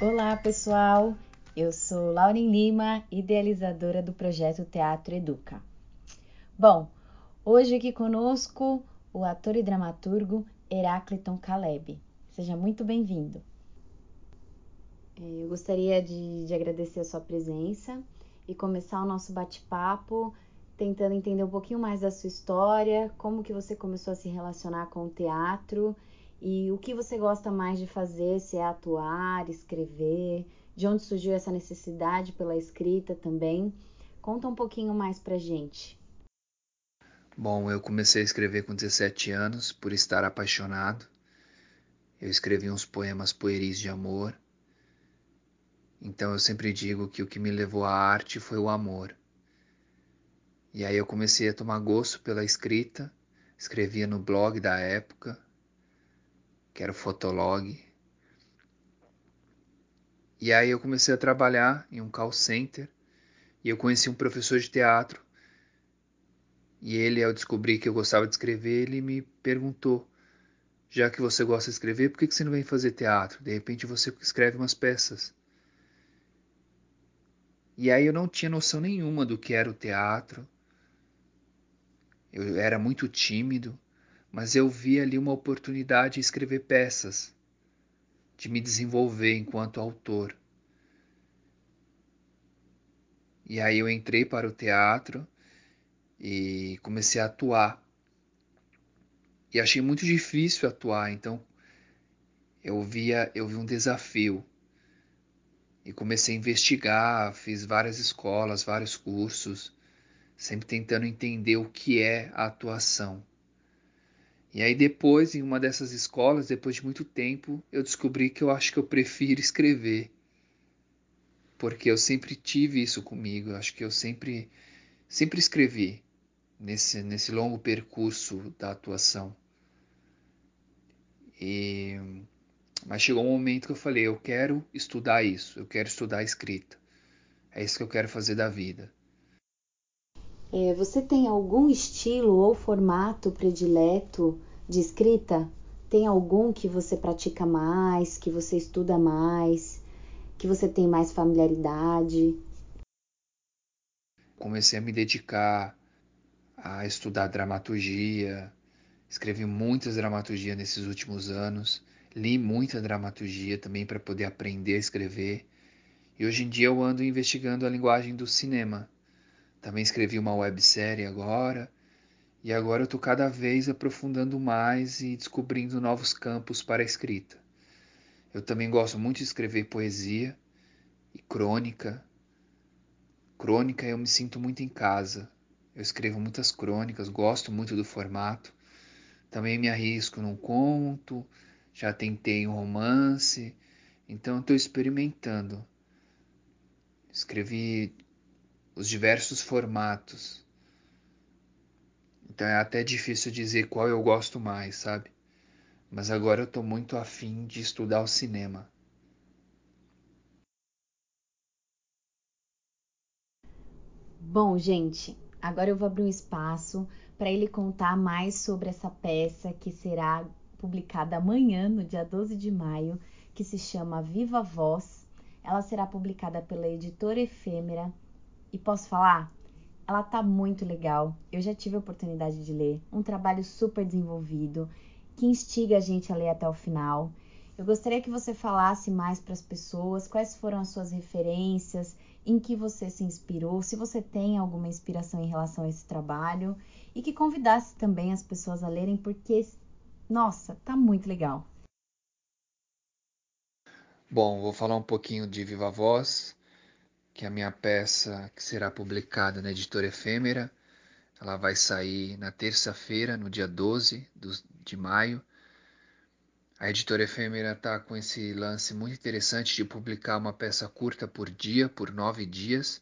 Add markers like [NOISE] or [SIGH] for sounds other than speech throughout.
Olá, pessoal. Eu sou Lauren Lima, idealizadora do projeto Teatro Educa. Bom, hoje aqui conosco o ator e dramaturgo Herácliton Caleb. Seja muito bem-vindo. É, eu gostaria de, de agradecer a sua presença e começar o nosso bate-papo tentando entender um pouquinho mais da sua história, como que você começou a se relacionar com o teatro e o que você gosta mais de fazer, se é atuar, escrever, de onde surgiu essa necessidade pela escrita também. Conta um pouquinho mais pra gente. Bom, eu comecei a escrever com 17 anos por estar apaixonado. Eu escrevi uns poemas pueris de amor. Então eu sempre digo que o que me levou à arte foi o amor. E aí eu comecei a tomar gosto pela escrita, escrevia no blog da época, que era o Fotolog. E aí eu comecei a trabalhar em um call center e eu conheci um professor de teatro. E ele, ao descobrir que eu gostava de escrever, ele me perguntou: já que você gosta de escrever, por que você não vem fazer teatro? De repente você escreve umas peças. E aí eu não tinha noção nenhuma do que era o teatro. Eu era muito tímido mas eu vi ali uma oportunidade de escrever peças, de me desenvolver enquanto autor. E aí eu entrei para o teatro e comecei a atuar. E achei muito difícil atuar, então eu via, eu vi um desafio. E comecei a investigar, fiz várias escolas, vários cursos, sempre tentando entender o que é a atuação. E aí depois, em uma dessas escolas, depois de muito tempo, eu descobri que eu acho que eu prefiro escrever. Porque eu sempre tive isso comigo, eu acho que eu sempre sempre escrevi nesse nesse longo percurso da atuação. E mas chegou um momento que eu falei, eu quero estudar isso, eu quero estudar a escrita. É isso que eu quero fazer da vida. É, você tem algum estilo ou formato predileto de escrita? Tem algum que você pratica mais, que você estuda mais, que você tem mais familiaridade? Comecei a me dedicar a estudar dramaturgia, escrevi muitas dramaturgias nesses últimos anos, li muita dramaturgia também para poder aprender a escrever. E hoje em dia eu ando investigando a linguagem do cinema. Também escrevi uma websérie agora. E agora eu estou cada vez aprofundando mais e descobrindo novos campos para a escrita. Eu também gosto muito de escrever poesia e crônica. Crônica eu me sinto muito em casa. Eu escrevo muitas crônicas, gosto muito do formato. Também me arrisco num conto, já tentei um romance, então estou experimentando. Escrevi os diversos formatos. Então é até difícil dizer qual eu gosto mais, sabe? Mas agora eu tô muito afim de estudar o cinema. Bom, gente, agora eu vou abrir um espaço para ele contar mais sobre essa peça que será publicada amanhã, no dia 12 de maio, que se chama Viva Voz. Ela será publicada pela editora Efêmera e posso falar? Ela tá muito legal. Eu já tive a oportunidade de ler. Um trabalho super desenvolvido que instiga a gente a ler até o final. Eu gostaria que você falasse mais para as pessoas quais foram as suas referências, em que você se inspirou, se você tem alguma inspiração em relação a esse trabalho e que convidasse também as pessoas a lerem porque nossa, tá muito legal. Bom, vou falar um pouquinho de Viva Voz, que é a minha peça que será publicada na editora Efêmera. Ela vai sair na terça-feira, no dia 12 de maio. A editora Efêmera está com esse lance muito interessante de publicar uma peça curta por dia, por nove dias.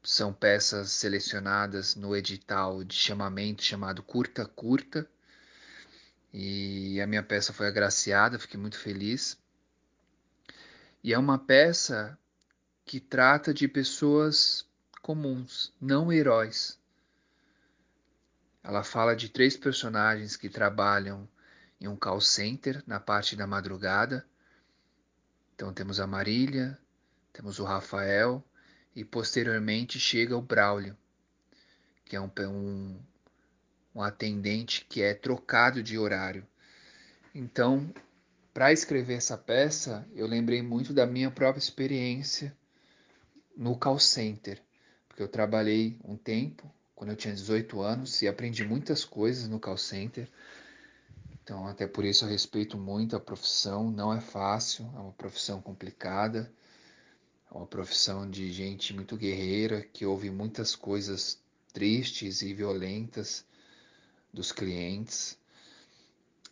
São peças selecionadas no edital de chamamento chamado Curta Curta. E a minha peça foi agraciada, fiquei muito feliz. E é uma peça que trata de pessoas comuns, não heróis. Ela fala de três personagens que trabalham em um call center na parte da madrugada. Então temos a Marília, temos o Rafael e posteriormente chega o Braulio, que é um, um, um atendente que é trocado de horário. Então, para escrever essa peça, eu lembrei muito da minha própria experiência no call center, porque eu trabalhei um tempo, quando eu tinha 18 anos, e aprendi muitas coisas no call center. Então, até por isso eu respeito muito a profissão, não é fácil, é uma profissão complicada, é uma profissão de gente muito guerreira, que ouve muitas coisas tristes e violentas dos clientes.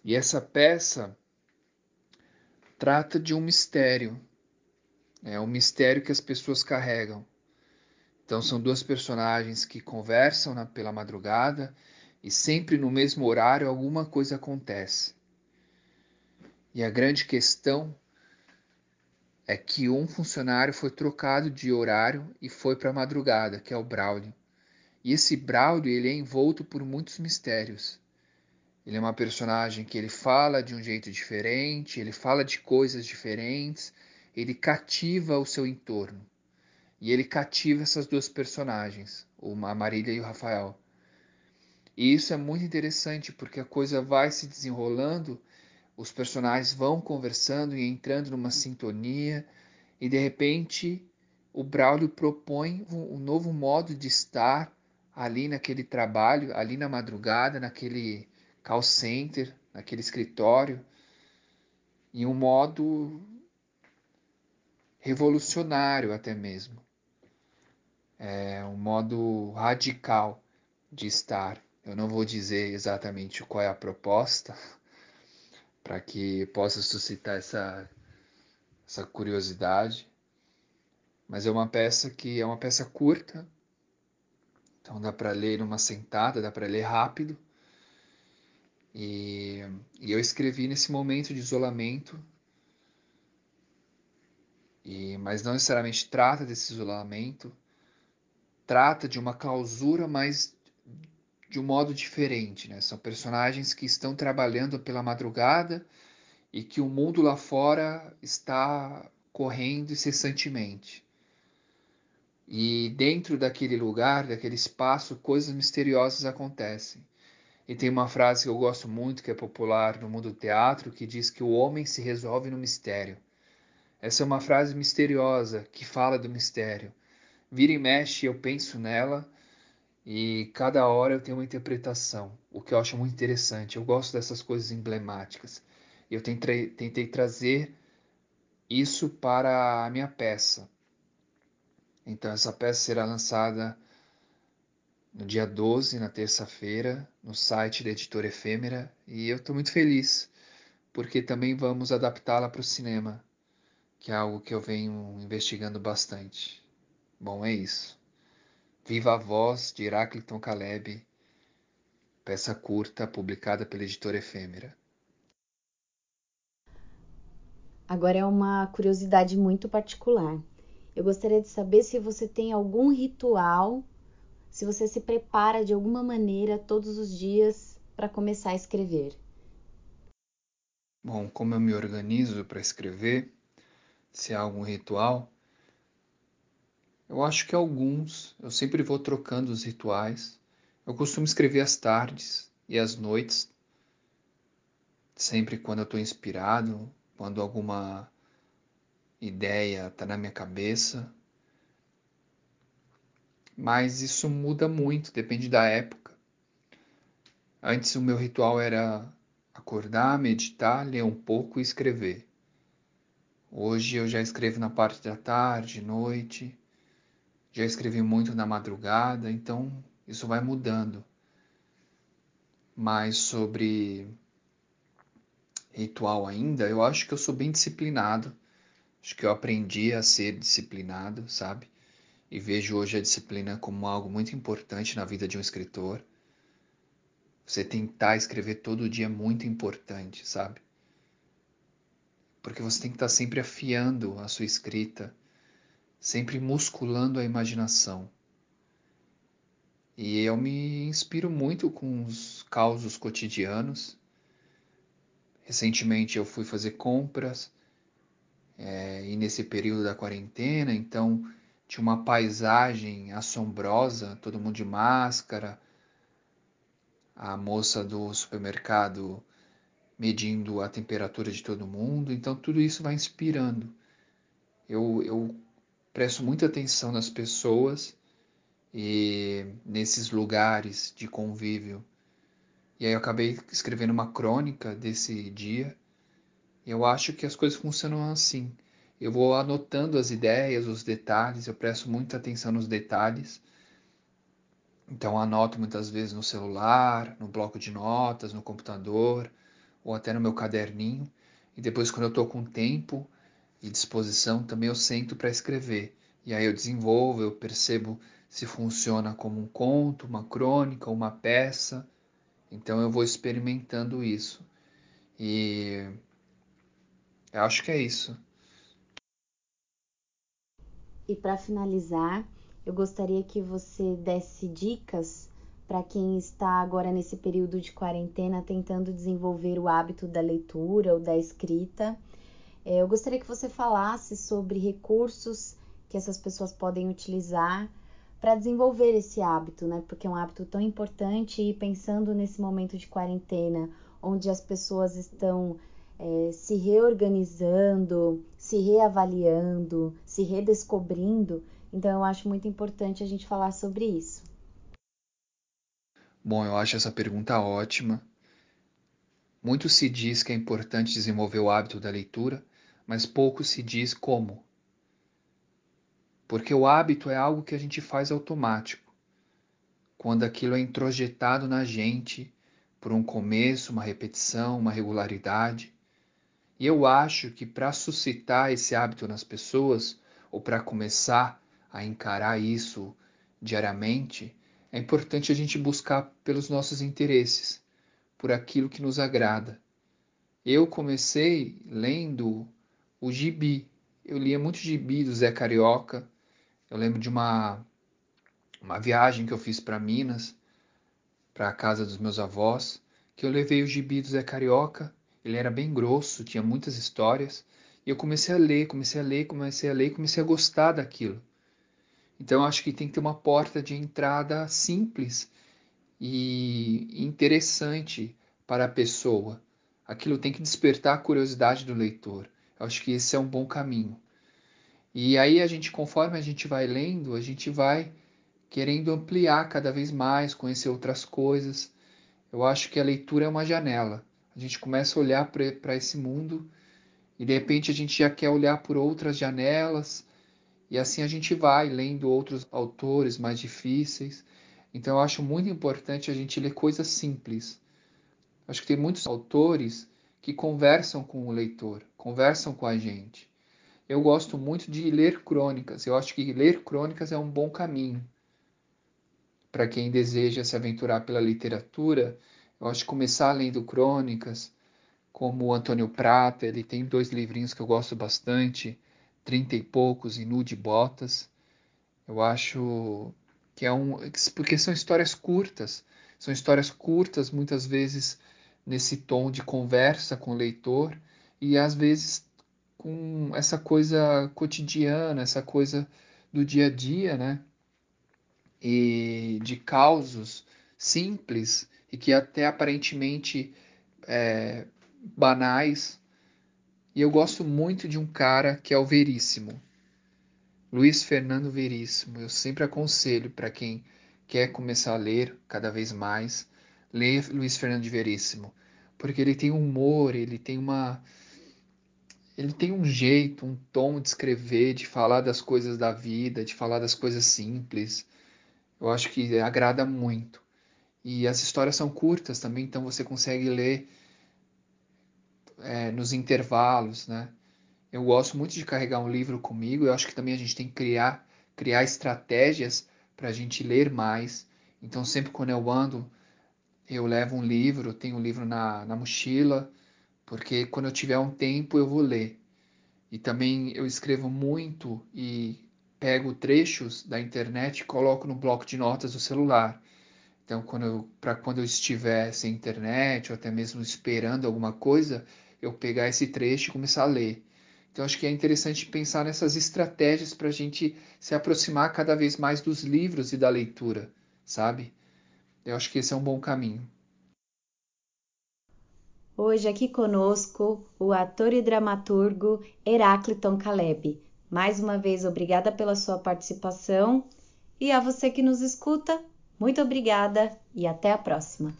E essa peça trata de um mistério, é um mistério que as pessoas carregam. Então são duas personagens que conversam na, pela madrugada e sempre no mesmo horário alguma coisa acontece. E a grande questão é que um funcionário foi trocado de horário e foi para a madrugada, que é o Braulio. E esse Braulio ele é envolto por muitos mistérios. Ele é uma personagem que ele fala de um jeito diferente, ele fala de coisas diferentes, ele cativa o seu entorno. E ele cativa essas duas personagens, a Marília e o Rafael. E isso é muito interessante porque a coisa vai se desenrolando, os personagens vão conversando e entrando numa sintonia, e de repente o Braulio propõe um novo modo de estar ali naquele trabalho, ali na madrugada, naquele call center, naquele escritório, em um modo revolucionário até mesmo. É um modo radical de estar. Eu não vou dizer exatamente qual é a proposta, [LAUGHS] para que possa suscitar essa, essa curiosidade. Mas é uma peça que é uma peça curta, então dá para ler numa sentada, dá para ler rápido e, e eu escrevi nesse momento de isolamento, e, mas não necessariamente trata desse isolamento, trata de uma clausura, mas de um modo diferente. Né? São personagens que estão trabalhando pela madrugada e que o mundo lá fora está correndo incessantemente. E dentro daquele lugar, daquele espaço, coisas misteriosas acontecem. E tem uma frase que eu gosto muito, que é popular no mundo do teatro, que diz que o homem se resolve no mistério. Essa é uma frase misteriosa que fala do mistério. Vira e mexe, eu penso nela e cada hora eu tenho uma interpretação, o que eu acho muito interessante. Eu gosto dessas coisas emblemáticas. Eu tentei, tentei trazer isso para a minha peça. Então, essa peça será lançada no dia 12, na terça-feira, no site da editora Efêmera, e eu estou muito feliz, porque também vamos adaptá-la para o cinema, que é algo que eu venho investigando bastante. Bom, é isso. Viva a Voz de Heráclito Caleb, peça curta publicada pela editora Efêmera. Agora é uma curiosidade muito particular. Eu gostaria de saber se você tem algum ritual se você se prepara de alguma maneira todos os dias para começar a escrever. Bom, como eu me organizo para escrever, se há algum ritual, eu acho que alguns. Eu sempre vou trocando os rituais. Eu costumo escrever às tardes e às noites, sempre quando eu estou inspirado, quando alguma ideia está na minha cabeça mas isso muda muito, depende da época. Antes o meu ritual era acordar, meditar, ler um pouco e escrever. Hoje eu já escrevo na parte da tarde, noite, já escrevi muito na madrugada, então isso vai mudando. Mas sobre ritual ainda, eu acho que eu sou bem disciplinado. Acho que eu aprendi a ser disciplinado, sabe? e vejo hoje a disciplina como algo muito importante na vida de um escritor. Você tentar escrever todo dia é muito importante, sabe? Porque você tem que estar sempre afiando a sua escrita, sempre musculando a imaginação. E eu me inspiro muito com os causos cotidianos. Recentemente eu fui fazer compras é, e nesse período da quarentena, então tinha uma paisagem assombrosa, todo mundo de máscara, a moça do supermercado medindo a temperatura de todo mundo, então tudo isso vai inspirando. Eu, eu presto muita atenção nas pessoas e nesses lugares de convívio. E aí eu acabei escrevendo uma crônica desse dia. Eu acho que as coisas funcionam assim. Eu vou anotando as ideias, os detalhes, eu presto muita atenção nos detalhes. Então anoto muitas vezes no celular, no bloco de notas, no computador ou até no meu caderninho. E depois quando eu estou com tempo e disposição, também eu sento para escrever. E aí eu desenvolvo, eu percebo se funciona como um conto, uma crônica, uma peça. Então eu vou experimentando isso. E eu acho que é isso. E para finalizar, eu gostaria que você desse dicas para quem está agora nesse período de quarentena tentando desenvolver o hábito da leitura ou da escrita. É, eu gostaria que você falasse sobre recursos que essas pessoas podem utilizar para desenvolver esse hábito, né? Porque é um hábito tão importante e pensando nesse momento de quarentena, onde as pessoas estão é, se reorganizando, se reavaliando, se redescobrindo, então eu acho muito importante a gente falar sobre isso. Bom, eu acho essa pergunta ótima. Muito se diz que é importante desenvolver o hábito da leitura, mas pouco se diz como. Porque o hábito é algo que a gente faz automático. Quando aquilo é introjetado na gente por um começo, uma repetição, uma regularidade. E eu acho que para suscitar esse hábito nas pessoas, ou para começar a encarar isso diariamente, é importante a gente buscar pelos nossos interesses, por aquilo que nos agrada. Eu comecei lendo o gibi. Eu lia muito gibi do Zé Carioca. Eu lembro de uma, uma viagem que eu fiz para Minas, para a casa dos meus avós, que eu levei o gibi do Zé Carioca. Ele era bem grosso, tinha muitas histórias. E eu comecei a ler, comecei a ler, comecei a ler, comecei a gostar daquilo. Então, acho que tem que ter uma porta de entrada simples e interessante para a pessoa. Aquilo tem que despertar a curiosidade do leitor. Eu acho que esse é um bom caminho. E aí a gente, conforme a gente vai lendo, a gente vai querendo ampliar cada vez mais, conhecer outras coisas. Eu acho que a leitura é uma janela. A gente começa a olhar para esse mundo e de repente a gente já quer olhar por outras janelas e assim a gente vai lendo outros autores mais difíceis. Então eu acho muito importante a gente ler coisas simples. Acho que tem muitos autores que conversam com o leitor, conversam com a gente. Eu gosto muito de ler crônicas. Eu acho que ler crônicas é um bom caminho. Para quem deseja se aventurar pela literatura, eu acho que começar lendo crônicas, como o Antônio Prata, ele tem dois livrinhos que eu gosto bastante, trinta e poucos e nude botas. Eu acho que é um. Porque são histórias curtas. São histórias curtas, muitas vezes nesse tom de conversa com o leitor, e às vezes com essa coisa cotidiana, essa coisa do dia a dia, né? E de causos simples e que até aparentemente é, banais, e eu gosto muito de um cara que é o Veríssimo. Luiz Fernando Veríssimo. Eu sempre aconselho para quem quer começar a ler cada vez mais, ler Luiz Fernando Veríssimo, porque ele tem um humor, ele tem uma ele tem um jeito, um tom de escrever, de falar das coisas da vida, de falar das coisas simples. Eu acho que agrada muito. E as histórias são curtas também, então você consegue ler é, nos intervalos, né? Eu gosto muito de carregar um livro comigo. Eu acho que também a gente tem que criar, criar estratégias para a gente ler mais. Então, sempre quando eu ando, eu levo um livro, tenho um livro na, na mochila, porque quando eu tiver um tempo eu vou ler. E também eu escrevo muito e pego trechos da internet e coloco no bloco de notas do celular. Então, para quando eu estiver sem internet ou até mesmo esperando alguma coisa, eu pegar esse trecho e começar a ler. Então, acho que é interessante pensar nessas estratégias para a gente se aproximar cada vez mais dos livros e da leitura, sabe? Eu acho que esse é um bom caminho. Hoje aqui conosco o ator e dramaturgo Herácliton Caleb. Mais uma vez, obrigada pela sua participação e a você que nos escuta, muito obrigada e até a próxima.